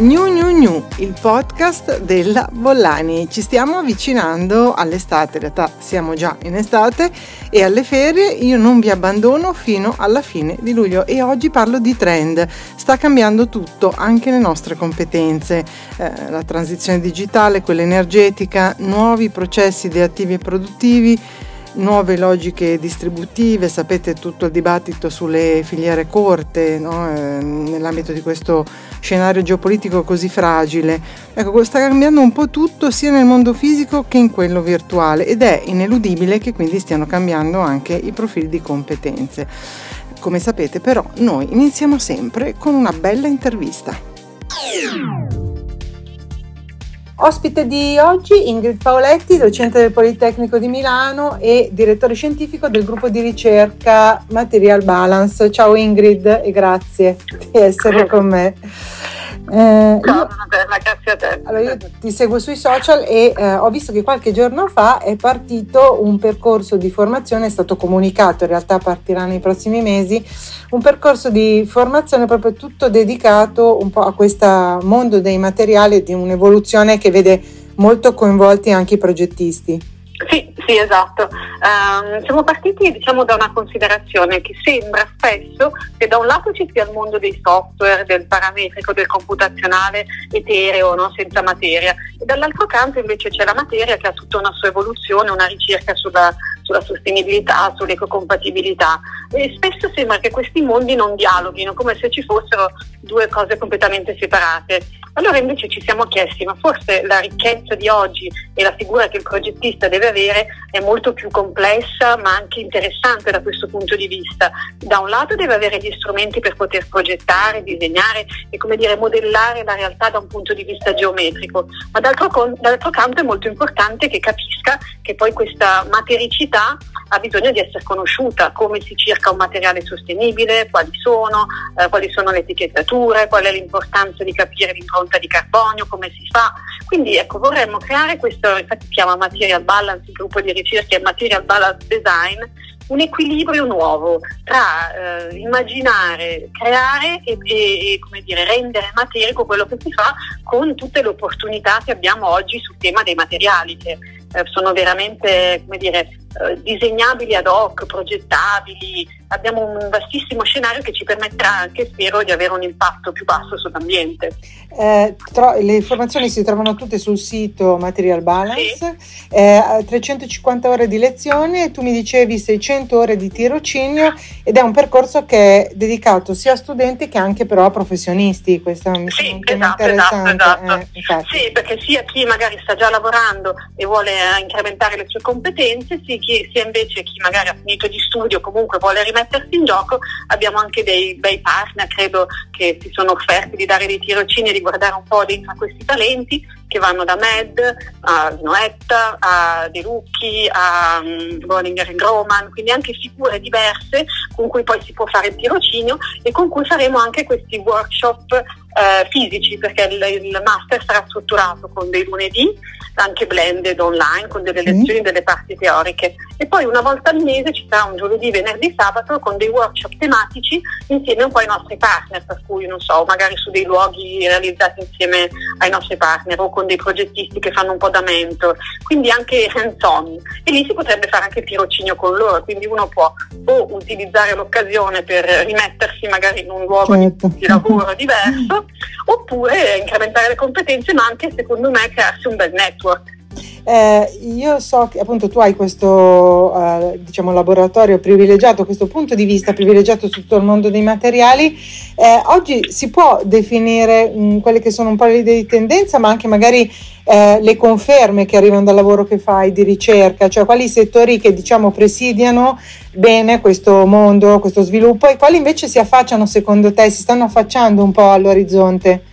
New New New, il podcast della Bollani. Ci stiamo avvicinando all'estate, in realtà siamo già in estate e alle ferie io non vi abbandono fino alla fine di luglio e oggi parlo di trend. Sta cambiando tutto, anche le nostre competenze, eh, la transizione digitale, quella energetica, nuovi processi di attivi e produttivi nuove logiche distributive, sapete tutto il dibattito sulle filiere corte no? eh, nell'ambito di questo scenario geopolitico così fragile. Ecco, sta cambiando un po' tutto sia nel mondo fisico che in quello virtuale ed è ineludibile che quindi stiano cambiando anche i profili di competenze. Come sapete però noi iniziamo sempre con una bella intervista. Ospite di oggi Ingrid Paoletti, docente del Politecnico di Milano e direttore scientifico del gruppo di ricerca Material Balance. Ciao Ingrid e grazie di essere con me. Eh, te. Allora io ti seguo sui social e eh, ho visto che qualche giorno fa è partito un percorso di formazione, è stato comunicato, in realtà partirà nei prossimi mesi, un percorso di formazione proprio tutto dedicato un po' a questo mondo dei materiali e di un'evoluzione che vede molto coinvolti anche i progettisti. Sì, sì, esatto. Um, siamo partiti diciamo, da una considerazione che sembra spesso che da un lato ci sia il mondo dei software, del parametrico, del computazionale etereo, no? senza materia, e dall'altro canto invece c'è la materia che ha tutta una sua evoluzione, una ricerca sulla, sulla sostenibilità, sull'ecocompatibilità. E spesso sembra che questi mondi non dialoghino, come se ci fossero due cose completamente separate. Allora invece ci siamo chiesti, ma forse la ricchezza di oggi e la figura che il progettista deve avere è molto più complessa ma anche interessante da questo punto di vista. Da un lato deve avere gli strumenti per poter progettare, disegnare e come dire modellare la realtà da un punto di vista geometrico, ma d'altro, con, d'altro canto è molto importante che capisca che poi questa matericità ha bisogno di essere conosciuta, come si cerca un materiale sostenibile, quali sono, eh, quali sono le etichettature, qual è l'importanza di capire l'impronta di carbonio, come si fa. Quindi ecco, vorremmo creare questo, infatti si chiama Material Balance, il gruppo di ricerca è Material Balance Design, un equilibrio nuovo tra eh, immaginare, creare e, e, e dire, rendere materico quello che si fa con tutte le opportunità che abbiamo oggi sul tema dei materiali, che eh, sono veramente dire, eh, disegnabili ad hoc, progettabili, abbiamo un vastissimo scenario che ci permetterà anche, spero, di avere un impatto più basso sull'ambiente. Eh, tro- le informazioni si trovano tutte sul sito Material Balance, sì. eh, 350 ore di lezione, tu mi dicevi 600 ore di tirocinio ed è un percorso che è dedicato sia a studenti che anche però a professionisti, questo mi sì, esatto, interessante. Esatto, esatto. Eh, sì, perché sia chi magari sta già lavorando e vuole eh, incrementare le sue competenze, sia invece chi magari ha finito di studio comunque vuole rimettere mettersi in gioco abbiamo anche dei bei partner, credo che si sono offerti di dare dei tirocini e di guardare un po' dentro a questi talenti che vanno da Med a Noetta, a De Lucchi, a um, Bollinger Groman, quindi anche figure diverse con cui poi si può fare il tirocinio e con cui faremo anche questi workshop eh, fisici perché il, il master sarà strutturato con dei lunedì anche blended online con delle lezioni, mm. delle parti teoriche e poi una volta al mese ci sarà un giovedì, venerdì, sabato con dei workshop tematici insieme un po' ai nostri partner, per cui non so, magari su dei luoghi realizzati insieme ai nostri partner o con dei progettisti che fanno un po' da mentor, quindi anche hands on e lì si potrebbe fare anche tirocinio con loro, quindi uno può o utilizzare l'occasione per rimettersi magari in un luogo certo. di, di lavoro diverso oppure incrementare le competenze ma anche secondo me crearsi un bel network. Eh, io so che appunto tu hai questo eh, diciamo, laboratorio privilegiato, questo punto di vista privilegiato su tutto il mondo dei materiali. Eh, oggi si può definire mh, mm, quelle che sono un po' le idee di tendenza, ma anche magari eh, le conferme che arrivano dal lavoro che fai di ricerca, cioè quali settori che diciamo presidiano bene questo mondo, questo sviluppo e quali invece si affacciano secondo te, si stanno affacciando un po' all'orizzonte?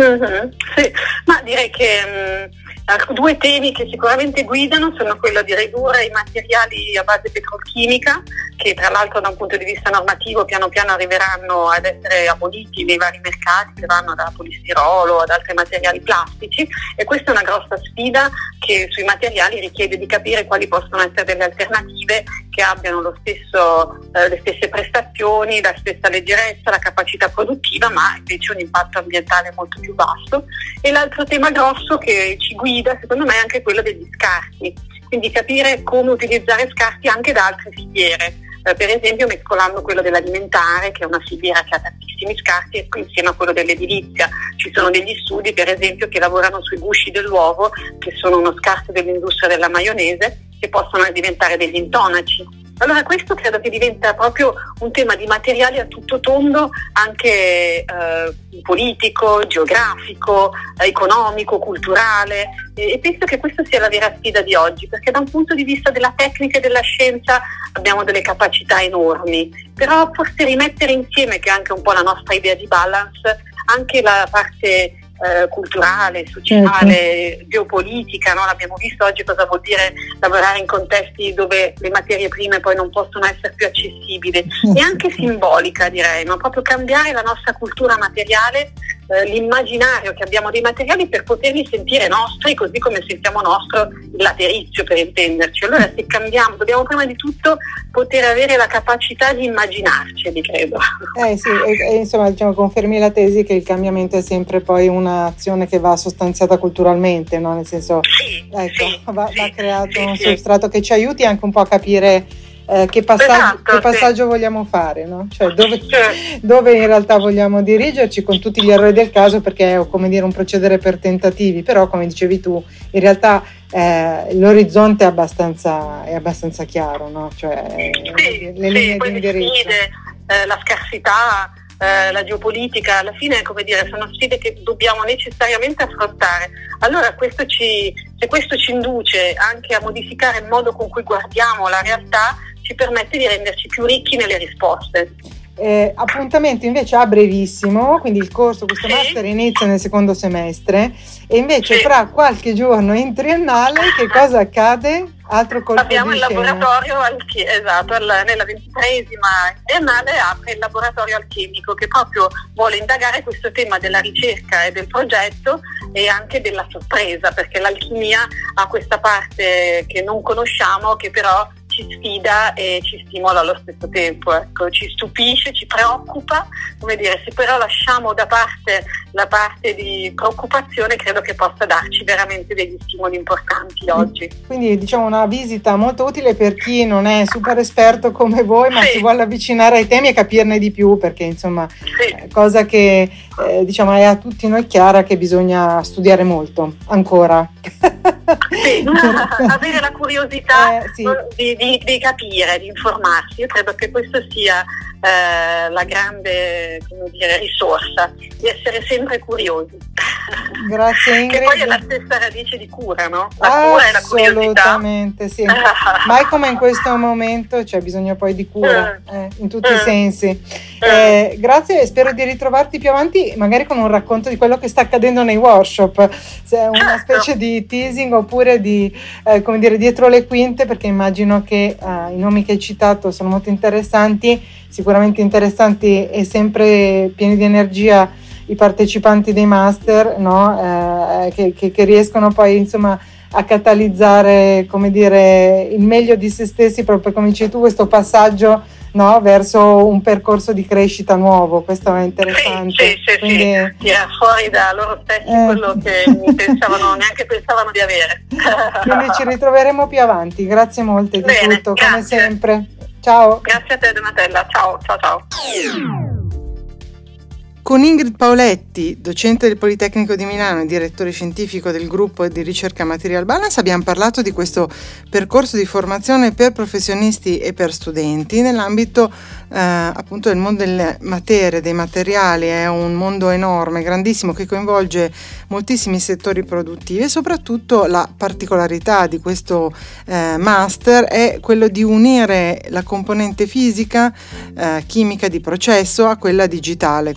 Mm-hmm, sì, ma direi che mh, mm, Due temi che sicuramente guidano sono quello di ridurre i materiali a base petrolchimica che tra l'altro da un punto di vista normativo piano piano arriveranno ad essere aboliti nei vari mercati che vanno da polistirolo ad altri materiali plastici e questa è una grossa sfida che sui materiali richiede di capire quali possono essere delle alternative che abbiano stesso, eh, le stesse prestazioni, la stessa leggerezza, la capacità produttiva, ma invece un impatto ambientale molto più basso. E l'altro tema grosso che ci guida, secondo me, è anche quello degli scarti, quindi capire come utilizzare scarti anche da altre filiere. Eh, per esempio mescolando quello dell'alimentare, che è una filiera che ha tantissimi scarti, insieme a quello dell'edilizia. Ci sono degli studi, per esempio, che lavorano sui gusci dell'uovo, che sono uno scarto dell'industria della maionese, che possono diventare degli intonaci. Allora questo credo che diventa proprio un tema di materiali a tutto tondo, anche eh, politico, geografico, economico, culturale. E, e penso che questa sia la vera sfida di oggi, perché da un punto di vista della tecnica e della scienza abbiamo delle capacità enormi, però forse rimettere insieme, che è anche un po' la nostra idea di balance, anche la parte eh, culturale, sociale, certo. geopolitica, no? l'abbiamo visto oggi cosa vuol dire lavorare in contesti dove le materie prime poi non possono essere più accessibili e anche simbolica direi, no? proprio cambiare la nostra cultura materiale eh, l'immaginario che abbiamo dei materiali per poterli sentire nostri, così come sentiamo nostro il laterizio per intenderci. Allora se cambiamo, dobbiamo prima di tutto poter avere la capacità di immaginarceli, credo. Eh sì, e, e, insomma diciamo, confermi la tesi che il cambiamento è sempre poi un'azione che va sostanziata culturalmente, no? nel senso sì, ecco, sì, va, sì, va, creato un substrato che ci aiuti anche un po' a capire eh, che, passaggio, esatto, che passaggio sì. vogliamo fare, no? cioè dove, dove, in realtà vogliamo dirigerci con tutti gli errori del caso perché è come dire un procedere per tentativi, però come dicevi tu in realtà eh, l'orizzonte è abbastanza, è abbastanza chiaro, no? cioè, sì, le linee di indirizzo. Sfide, eh, la scarsità, eh, la geopolitica, alla fine come dire, sono sfide che dobbiamo necessariamente affrontare. Allora questo ci, se questo ci induce anche a modificare il modo con cui guardiamo la realtà, ci permette di renderci più ricchi nelle risposte. Eh, appuntamento invece a brevissimo, quindi il corso, questo sì. master inizia nel secondo semestre e invece sì. fra qualche giorno in triennale che cosa accade? Altro colpo Abbiamo il laboratorio alchi- esatto, al, nella ventitreesima triennale apre il laboratorio alchimico che proprio vuole indagare questo tema della ricerca e del progetto e anche della sorpresa perché l'alchimia ha questa parte che non conosciamo che però ci sfida e ci stimola allo stesso tempo, ecco. ci stupisce, ci preoccupa, come dire, se però lasciamo da parte la parte di preoccupazione credo che possa darci veramente degli stimoli importanti oggi. Quindi diciamo una visita molto utile per chi non è super esperto come voi ma sì. si vuole avvicinare ai temi e capirne di più perché insomma sì. è cosa che eh, diciamo è a tutti noi chiara che bisogna studiare molto ancora. Sì, avere la curiosità eh, sì. di, di, di, capire, di informarsi, io credo che questo sia eh, la grande dire, risorsa, di essere sempre curiosi. Grazie Ingrid. Che poi è la stessa radice di cura, no? La cura e la curiosità. Assolutamente, sì. Mai come in questo momento c'è bisogno poi di cura, mm. eh, in tutti i sensi. Mm. Eh, grazie e spero di ritrovarti più avanti, magari con un racconto di quello che sta accadendo nei workshop, se è una certo. specie di teasing oppure di, eh, come dire, dietro le quinte, perché immagino che eh, i nomi che hai citato sono molto interessanti, sicuramente interessanti e sempre pieni di energia i partecipanti dei master, no? Eh, che, che, che riescono poi insomma a catalizzare come dire, il meglio di se stessi, proprio come dici tu, questo passaggio no, verso un percorso di crescita nuovo. Questo è interessante. Sì, sì, Quindi, sì. Tira fuori da loro stessi eh. quello che pensavano, neanche pensavano di avere. Quindi ci ritroveremo più avanti. Grazie molte di Bene, tutto, grazie. come sempre. Ciao. Grazie a te Donatella. Ciao, ciao, ciao. Con Ingrid Paoletti, docente del Politecnico di Milano e direttore scientifico del gruppo di ricerca Material Balance, abbiamo parlato di questo percorso di formazione per professionisti e per studenti nell'ambito eh, appunto del mondo delle materie, dei materiali. È un mondo enorme, grandissimo, che coinvolge moltissimi settori produttivi e soprattutto la particolarità di questo eh, master è quello di unire la componente fisica, eh, chimica di processo a quella digitale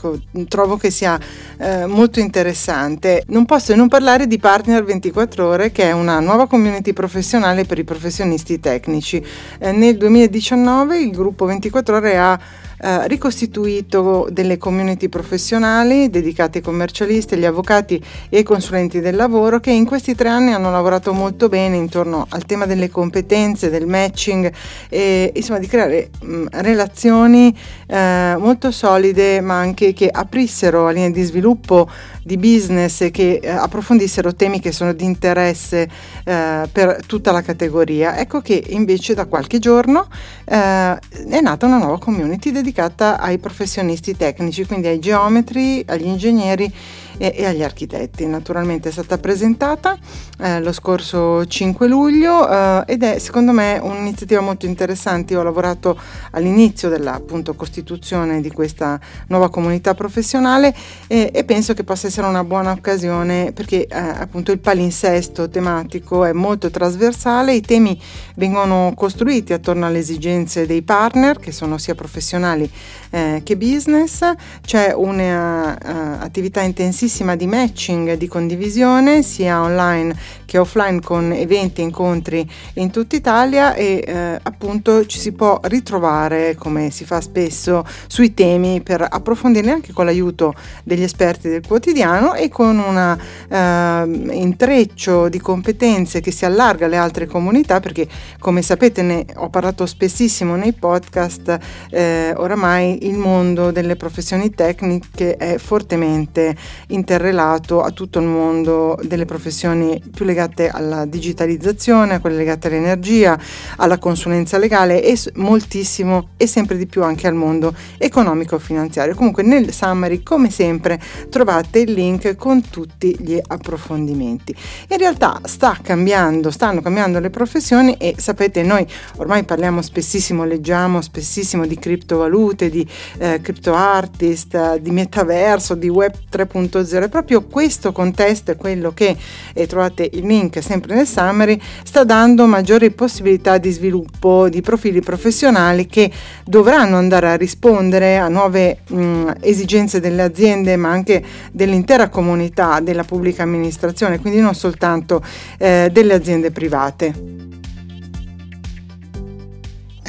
trovo che sia eh, molto interessante. Non posso non parlare di Partner 24 Ore, che è una nuova community professionale per i professionisti tecnici. Eh, nel 2019 il gruppo 24 Ore ha eh, ricostituito delle community professionali dedicate ai commercialisti, agli avvocati e ai consulenti del lavoro che in questi tre anni hanno lavorato molto bene intorno al tema delle competenze, del matching e insomma di creare mh, mm, relazioni eh, molto solide ma anche che aprissero a linee di sviluppo di business che eh, approfondissero temi che sono di interesse eh, per tutta la categoria. Ecco che invece da qualche giorno eh, è nata una nuova community dedicata ai professionisti tecnici, quindi ai geometri, agli ingegneri e, e agli architetti. Naturalmente è stata presentata eh, lo scorso 5 luglio eh, ed è secondo me un'iniziativa molto interessante. Io ho lavorato all'inizio della appunto, costituzione di questa nuova comunità professionale e, e, penso che possa essere una buona occasione perché eh, appunto il palinsesto tematico è molto trasversale, i temi vengono costruiti attorno alle esigenze dei partner che sono sia professionali eh, che business, c'è un'attività uh, intensissima di matching, di condivisione sia online che offline con eventi, incontri in tutta Italia e eh, appunto ci si può ritrovare come si fa spesso sui temi per approfondirli anche con l'aiuto degli esperti del quotidiano e con un eh, intreccio di competenze che si allarga alle altre comunità perché come sapete ne ho parlato spessissimo nei podcast eh, oramai il mondo delle professioni tecniche è fortemente interrelato a tutto il mondo delle professioni più legate alla digitalizzazione, a quelle legate all'energia, alla consulenza legale e moltissimo e sempre di più anche al mondo economico-finanziario. Comunque nel summary, come sempre, trovate il link con tutti gli approfondimenti. In realtà sta cambiando, stanno cambiando le professioni e sapete, noi ormai parliamo spessissimo, leggiamo spessissimo di criptovalute, di eh, crypto artist, di metaverso, di web 3.0 2.0 e proprio questo contesto è quello che, e trovate il link sempre nel summary, sta dando maggiori possibilità di sviluppo di profili professionali che dovranno andare a rispondere a nuove mh, esigenze delle aziende ma anche dell'intera comunità della pubblica amministrazione, quindi non soltanto eh, delle aziende private.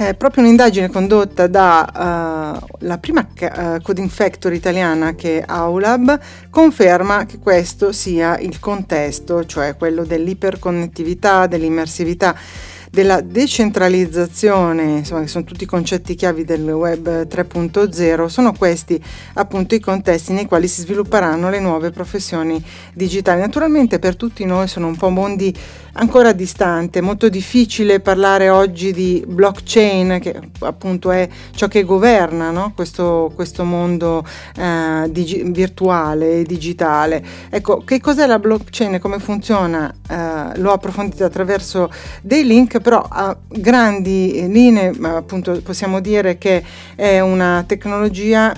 È proprio un'indagine condotta dalla uh, prima uh, coding factory italiana che è Aulab conferma che questo sia il contesto, cioè quello dell'iperconnettività, dell'immersività della decentralizzazione, insomma che sono tutti i concetti chiavi del web 3.0, sono questi appunto i contesti nei quali si svilupperanno le nuove professioni digitali. Naturalmente per tutti noi sono un po' mondi ancora distante, molto difficile parlare oggi di blockchain che appunto è ciò che governa no? questo, questo, mondo eh, digi- virtuale e digitale. Ecco, che cos'è la blockchain e come funziona? Eh, l'ho approfondito attraverso dei link, però a grandi linee appunto possiamo dire che è una tecnologia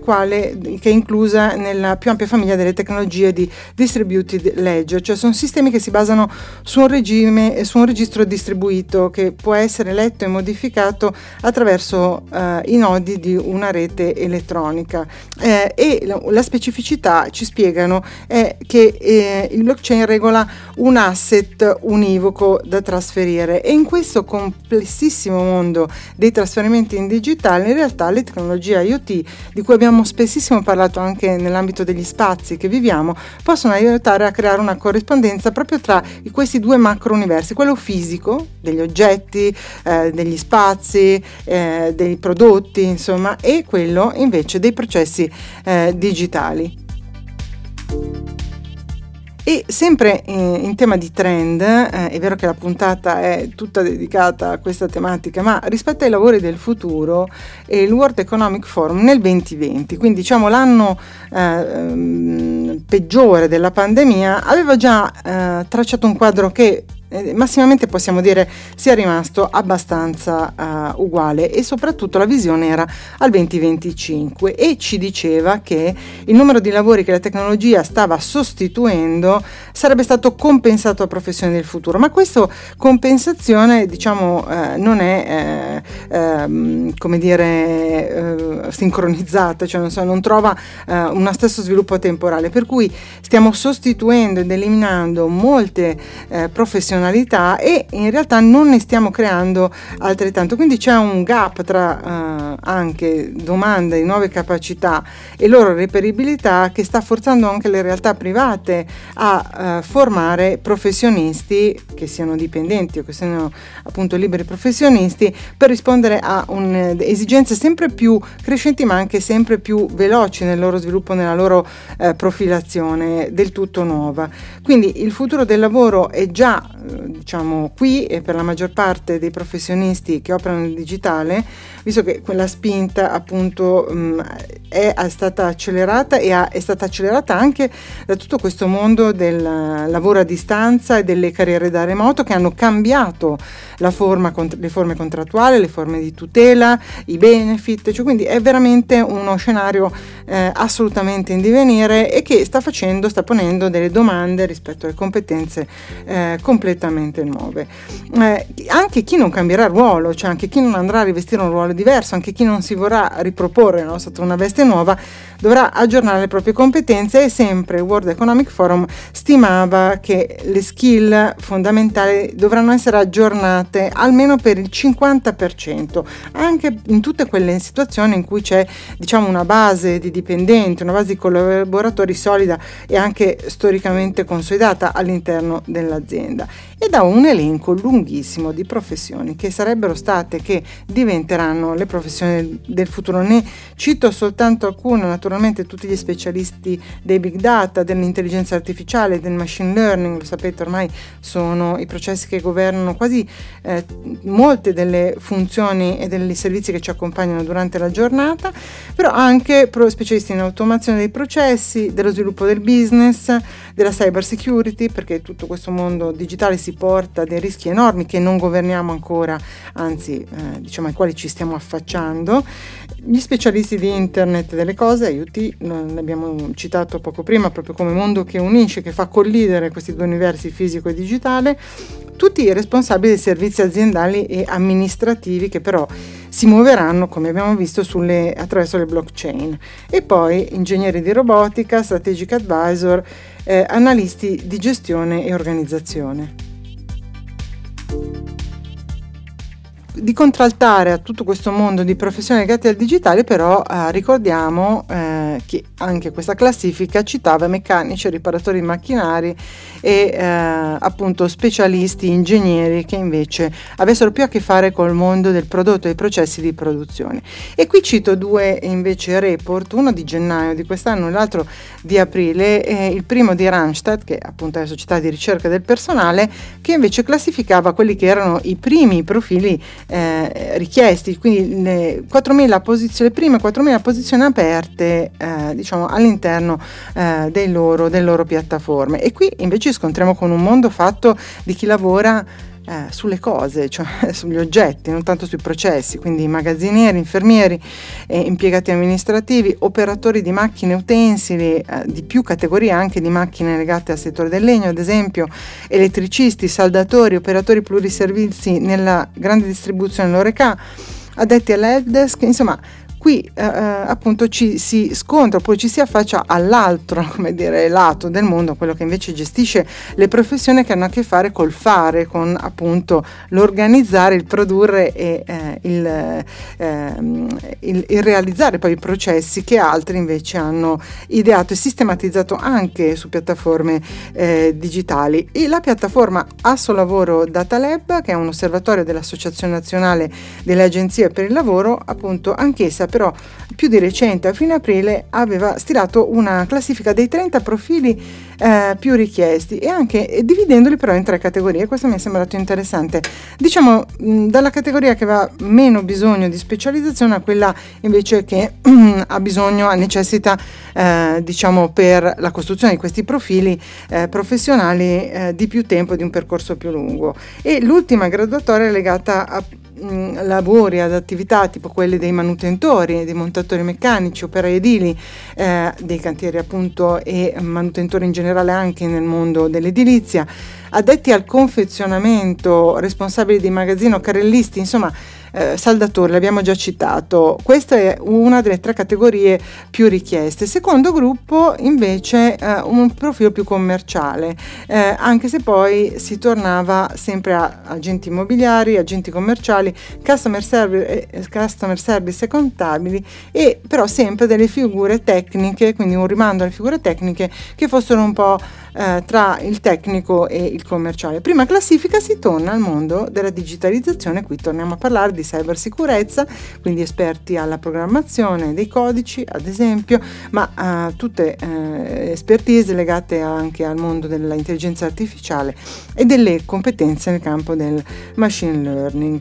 quale, che è inclusa nella più ampia famiglia delle tecnologie di distributed ledger, cioè sono sistemi che si basano su un regime su un registro distribuito che può essere letto e modificato attraverso eh, i nodi di una rete elettronica. Eh, e la, la, specificità ci spiegano è che eh, il blockchain regola un asset univoco da trasferire e in questo complessissimo mondo dei trasferimenti in digitale in realtà le tecnologie IoT di cui abbiamo spessissimo parlato anche nell'ambito degli spazi che viviamo possono aiutare a creare una corrispondenza proprio tra questi questi due macro universi, quello fisico degli oggetti, eh, degli spazi, eh, dei prodotti, insomma, e quello invece dei processi eh, digitali. E sempre in, in tema di trend, eh, è vero che la puntata è tutta dedicata a questa tematica, ma rispetto ai lavori del futuro, è il World Economic Forum nel 2020, quindi diciamo l'anno eh, peggiore della pandemia, aveva già eh, tracciato un quadro che eh, massimamente possiamo dire sia rimasto abbastanza uh, uguale e soprattutto la visione era al 2025 e ci diceva che il numero di lavori che la tecnologia stava sostituendo sarebbe stato compensato a professioni del futuro, ma questa compensazione diciamo uh, non è uh, um, come dire sincronizzata, cioè non, so, non trova uno stesso sviluppo temporale, per cui stiamo sostituendo ed eliminando molte professioni funzionalità e in realtà non ne stiamo creando altrettanto. Quindi c'è un gap tra eh, anche domanda di nuove capacità e loro reperibilità che sta forzando anche le realtà private a eh, formare professionisti che siano dipendenti o che siano appunto liberi professionisti per rispondere a un, eh, esigenze sempre più crescenti ma anche sempre più veloci nel loro sviluppo, nella loro eh, profilazione del tutto nuova. Quindi il futuro del lavoro è già diciamo qui e per la maggior parte dei professionisti che operano nel digitale, visto che quella spinta appunto mh, è, è, stata accelerata e ha, è stata accelerata anche da tutto questo mondo del lavoro a distanza e delle carriere da remoto che hanno cambiato forma, le forme contrattuali, le forme di tutela, i benefit, cioè quindi è veramente uno scenario eh, assolutamente in divenire e che sta facendo, sta ponendo delle domande rispetto alle competenze eh, completamente nuove. Eh, anche chi non cambierà ruolo, cioè anche chi non andrà a rivestire un ruolo diverso, anche chi non si vorrà riproporre no, sotto una veste nuova, dovrà aggiornare le proprie competenze e sempre il World Economic Forum stimava che le skill fondamentali dovranno essere aggiornate almeno per il 50%, anche in tutte quelle situazioni in cui c'è diciamo una base di dipendenti, una base di collaboratori solida e anche storicamente consolidata all'interno dell'azienda e da un elenco lunghissimo di professioni che sarebbero state, che diventeranno le professioni del futuro. Ne cito soltanto alcune, naturalmente tutti gli specialisti dei big data, dell'intelligenza artificiale, del machine learning, lo sapete ormai sono i processi che governano quasi eh, molte delle funzioni e dei servizi che ci accompagnano durante la giornata, però anche specialisti in automazione dei processi, dello sviluppo del business, della cyber security, perché tutto questo mondo digitale si porta dei rischi enormi che non governiamo ancora, anzi eh, diciamo ai quali ci stiamo affacciando. Gli specialisti di internet delle cose, IoT, l'abbiamo citato poco prima, proprio come mondo che unisce, che fa collidere questi due universi, fisico e digitale, tutti i responsabili dei servizi aziendali e amministrativi che però si muoveranno, come abbiamo visto, sulle, attraverso le blockchain. E poi ingegneri di robotica, strategic advisor, eh, analisti di gestione e organizzazione. Di contraltare a tutto questo mondo di professioni legate al digitale, però eh, ricordiamo eh, che anche questa classifica citava meccanici, riparatori di macchinari e eh, appunto specialisti, ingegneri che invece avessero più a che fare col mondo del prodotto e dei processi di produzione. E qui cito due invece report, uno di gennaio di quest'anno e l'altro di aprile, il primo di Randstad, che appunto è la società di ricerca del personale, che invece classificava quelli che erano i primi profili eh, richiesti, quindi le, 4.000 posizioni, prime 4.000 posizioni aperte eh, diciamo, all'interno eh, dei loro, delle loro piattaforme. E qui invece scontriamo con un mondo fatto di chi lavora eh, sulle cose, cioè sugli oggetti, non tanto sui processi, quindi magazzinieri, infermieri, eh, impiegati amministrativi, operatori di macchine utensili, eh, di più categorie anche di macchine legate al settore del legno, ad esempio elettricisti, saldatori, operatori pluriservizi nella grande distribuzione Loreca, addetti all'helpdesk, insomma qui eh, eh, appunto ci si scontra, poi ci si affaccia all'altro come dire, lato del mondo, quello che invece gestisce le professioni che hanno a che fare col fare, con appunto l'organizzare, il produrre e eh, il, eh, il, il, realizzare poi i processi che altri invece hanno ideato e sistematizzato anche su piattaforme eh, digitali. E la piattaforma Asso Lavoro Data Lab, che è un osservatorio dell'Associazione Nazionale delle Agenzie per il Lavoro, appunto anch'essa però più di recente, a fine aprile, aveva stilato una classifica dei 30 profili eh, più richiesti e anche eh, dividendoli però in tre categorie. Questo mi è sembrato interessante. Diciamo mh, dalla categoria che aveva meno bisogno di specializzazione a quella invece che ha bisogno, ha necessità, eh, diciamo, per la costruzione di questi profili eh, professionali eh, di più tempo, di un percorso più lungo. E l'ultima graduatoria è legata a lavori, ad attività tipo quelle dei manutentori, dei montatori meccanici, operai edili, eh, dei cantieri appunto e manutentori in generale anche nel mondo dell'edilizia, addetti al confezionamento, responsabili di magazzino, carrellisti, insomma eh, saldatori, l'abbiamo già citato. Questa è una delle tre categorie più richieste. Secondo gruppo invece eh, un profilo più commerciale, eh, anche se poi si tornava sempre a agenti immobiliari, agenti commerciali, customer service, eh, customer service e contabili e però sempre delle figure tecniche, quindi un rimando alle figure tecniche che fossero un po' eh, tra il tecnico e il commerciale. Prima classifica si torna al mondo della digitalizzazione, qui torniamo a parlare di cybersicurezza, quindi esperti alla programmazione dei codici, ad esempio, ma uh, tutte uh, expertise legate anche al mondo dell'intelligenza artificiale e delle competenze nel campo del machine learning.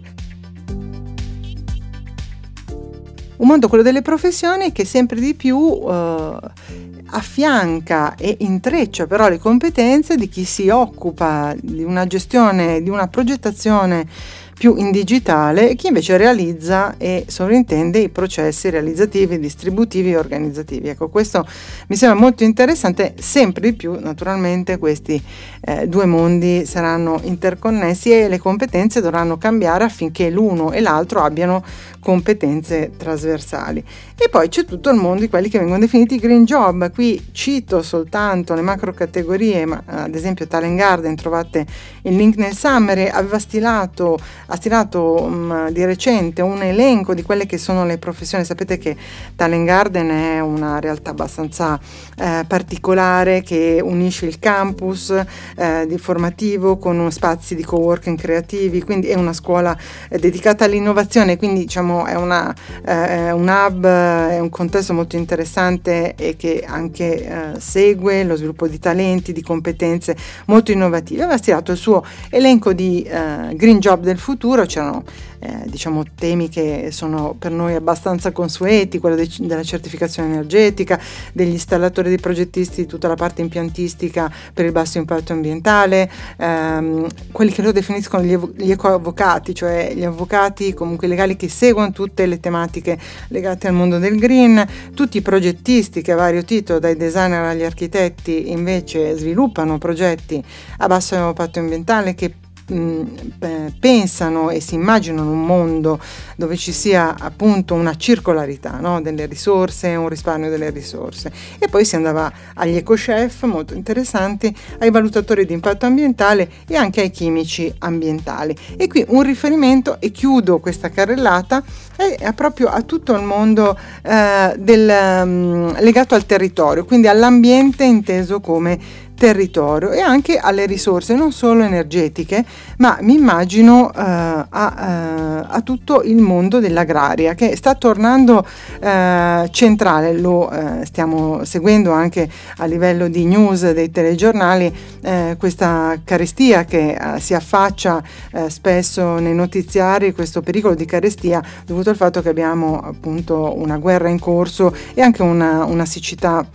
Un mondo, quello delle professioni, che sempre di più uh, affianca e intreccia però le competenze di chi si occupa di una gestione, di una progettazione più in digitale chi invece realizza e sovrintende i processi realizzativi, distributivi e organizzativi. Ecco, questo mi sembra molto interessante, sempre di più naturalmente questi eh, due mondi saranno interconnessi e le competenze dovranno cambiare affinché l'uno e l'altro abbiano competenze trasversali. E poi c'è tutto il mondo di quelli che vengono definiti green job. Qui cito soltanto le macro categorie, ma ad esempio Talent Garden, trovate il link nel summary, aveva stilato ha stilato um, di recente un elenco di quelle che sono le professioni. Sapete che Talent Garden è una realtà abbastanza eh, particolare che unisce il campus eh, di formativo con spazi di co-working creativi, quindi è una scuola eh, dedicata all'innovazione, quindi diciamo è una, eh, un hub, è un contesto molto interessante e che anche eh, segue lo sviluppo di talenti, di competenze molto innovative. Aveva stilato il suo elenco di eh, green job del futuro futuro c'erano eh, diciamo, temi che sono per noi abbastanza consueti, quello de- della certificazione energetica, degli installatori dei progettisti, tutta la parte impiantistica per il basso impatto ambientale, ehm, quelli che loro definiscono gli, evo- gli ecoavvocati, cioè gli avvocati comunque legali che seguono tutte le tematiche legate al mondo del green, tutti i progettisti che a vario titolo, dai designer agli architetti, invece sviluppano progetti a basso impatto ambientale che pensano e si immaginano un mondo dove ci sia appunto una circolarità no? delle risorse, un risparmio delle risorse. E poi si andava agli eco-chef molto interessanti, ai valutatori di impatto ambientale e anche ai chimici ambientali. E qui un riferimento, e chiudo questa carrellata, è proprio a tutto il mondo eh, del, um, legato al territorio, quindi all'ambiente inteso come territorio e anche alle risorse non solo energetiche, ma mi immagino uh, a, uh, a, tutto il mondo dell'agraria che sta tornando uh, centrale, lo stiamo seguendo anche a livello di news dei telegiornali, questa carestia che si affaccia spesso nei notiziari, questo pericolo di carestia dovuto al fatto che abbiamo appunto una guerra in corso e anche una, una siccità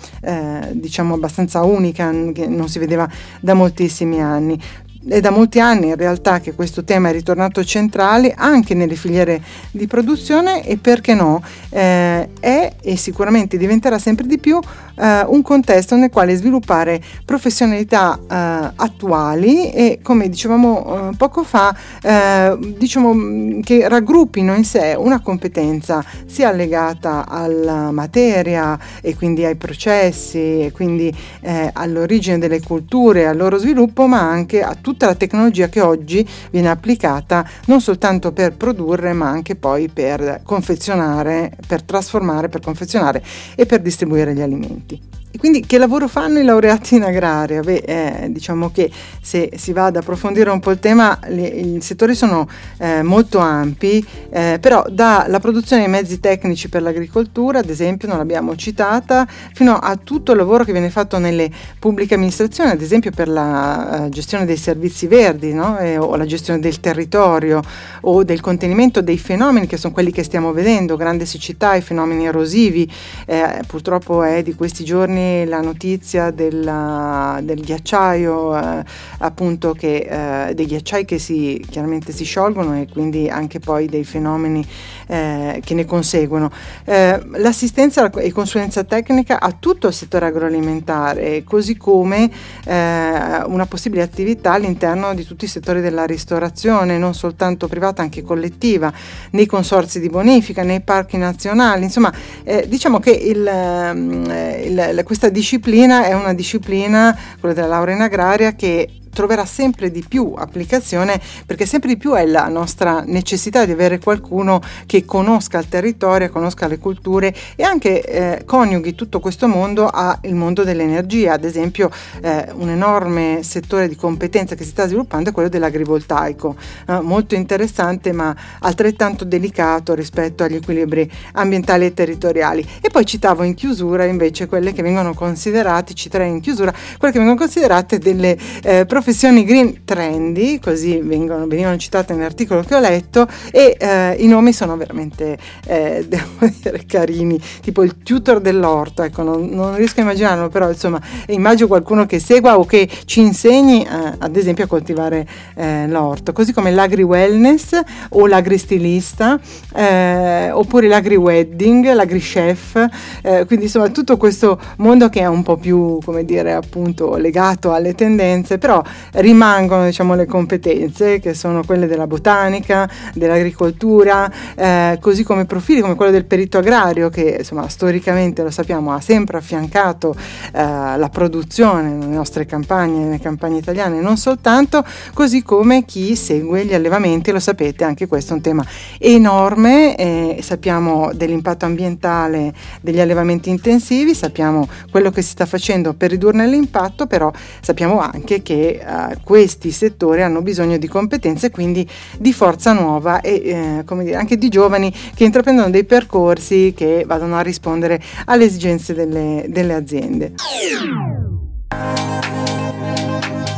diciamo abbastanza unica che non si vedeva da moltissimi anni. È da molti anni in realtà che questo tema è ritornato centrale anche nelle filiere di produzione e perché no, eh, è e sicuramente diventerà sempre di più eh, un contesto nel quale sviluppare professionalità eh, attuali e come dicevamo eh, poco fa, eh, diciamo mm, che raggruppino in sé una competenza sia legata alla materia e quindi ai processi e quindi eh, all'origine delle culture, al loro sviluppo, ma anche a tutta la tecnologia che oggi viene applicata non soltanto per produrre ma anche poi per confezionare, per trasformare, per confezionare e per distribuire gli alimenti. Quindi che lavoro fanno i laureati in agraria? Beh, eh, diciamo che se si va ad approfondire un po' il tema, le, i settori sono eh, molto ampi, eh, però dalla produzione di mezzi tecnici per l'agricoltura, ad esempio, non l'abbiamo citata, fino a tutto il lavoro che viene fatto nelle pubbliche amministrazioni, ad esempio per la uh, gestione dei servizi verdi no? eh, o la gestione del territorio o del contenimento dei fenomeni che sono quelli che stiamo vedendo, grande siccità, i fenomeni erosivi. Eh, purtroppo è di questi giorni la notizia della, del ghiacciaio, eh, appunto che, eh, dei ghiacciai che si, chiaramente si sciolgono e quindi anche poi dei fenomeni eh, che ne conseguono. Eh, l'assistenza e consulenza tecnica a tutto il settore agroalimentare, così come eh, una possibile attività all'interno di tutti i settori della ristorazione, non soltanto privata, anche collettiva, nei consorzi di bonifica, nei parchi nazionali. Insomma, eh, diciamo che il, eh, il, questa disciplina è una disciplina, quella della laurea in agraria, che troverà sempre di più applicazione perché sempre di più è la nostra necessità di avere qualcuno che conosca il territorio, conosca le culture e anche eh, coniughi tutto questo mondo al mondo dell'energia. Ad esempio eh, un enorme settore di competenza che si sta sviluppando è quello dell'agrivoltaico, eh, molto interessante ma altrettanto delicato rispetto agli equilibri ambientali e territoriali. E poi citavo in chiusura invece quelle che vengono considerate, citerei in chiusura, quelle che vengono considerate delle eh, professioni professioni green trendy, così vengono, venivano citate nell'articolo che ho letto, e eh, i nomi sono veramente, eh, devo dire, carini, tipo il tutor dell'orto, ecco, non, non, riesco a immaginarlo, però insomma immagino qualcuno che segua o che ci insegni eh, ad esempio a coltivare eh, l'orto, così come l'agri-wellness o l'agri-stilista, eh, oppure l'agri-wedding, l'agri-chef, eh, quindi insomma tutto questo mondo che è un po' più, come dire, appunto legato alle tendenze, però rimangono diciamo, le competenze che sono quelle della botanica, dell'agricoltura, eh, così come profili come quello del perito agrario che insomma, storicamente lo sappiamo ha sempre affiancato eh, la produzione nelle nostre campagne, nelle campagne italiane non soltanto, così come chi segue gli allevamenti, lo sapete anche questo è un tema enorme, eh, sappiamo dell'impatto ambientale degli allevamenti intensivi, sappiamo quello che si sta facendo per ridurne l'impatto, però sappiamo anche che eh, questi settori hanno bisogno di competenze quindi di forza nuova e eh, dire, anche di giovani che intraprendono dei percorsi che vadano a rispondere alle esigenze delle, delle aziende.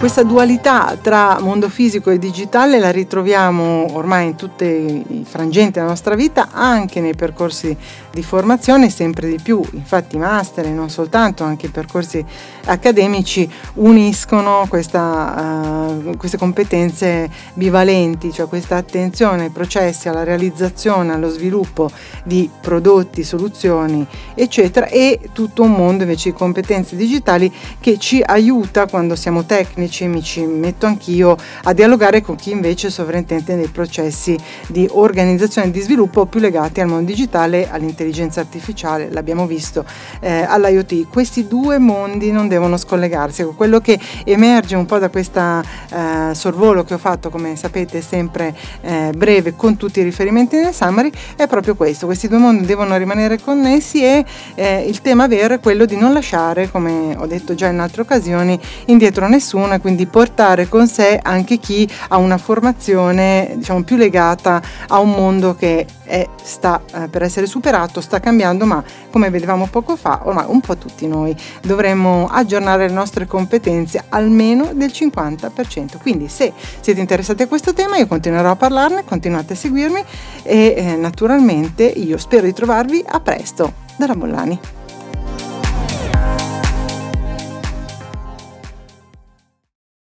Questa dualità tra mondo fisico e digitale la ritroviamo ormai in tutti i frangenti della nostra vita, anche nei percorsi di formazione, sempre di più. Infatti, master e non soltanto, anche i percorsi accademici uniscono questa, uh, queste competenze bivalenti, cioè questa attenzione ai processi, alla realizzazione, allo sviluppo di prodotti, soluzioni, eccetera, e tutto un mondo invece di competenze digitali che ci aiuta quando siamo tecnici amici, mi ci metto anch'io a dialogare con chi invece sovrintende nei processi di organizzazione e di sviluppo più legati al mondo digitale, all'intelligenza artificiale, l'abbiamo visto, eh, all'IoT. Questi due mondi non devono scollegarsi. Ecco, quello che emerge un po' da questo eh, sorvolo che ho fatto, come sapete, sempre eh, breve con tutti i riferimenti nel summary, è proprio questo. Questi due mondi devono rimanere connessi e eh, il tema vero è quello di non lasciare, come ho detto già in altre occasioni, indietro nessuno quindi portare con sé anche chi ha una formazione diciamo, più legata a un mondo che è, sta eh, per essere superato, sta cambiando, ma come vedevamo poco fa, ormai un po' tutti noi dovremmo aggiornare le nostre competenze almeno del 50%. Quindi se siete interessati a questo tema io continuerò a parlarne, continuate a seguirmi e eh, naturalmente io spero di trovarvi a presto dalla Bollani.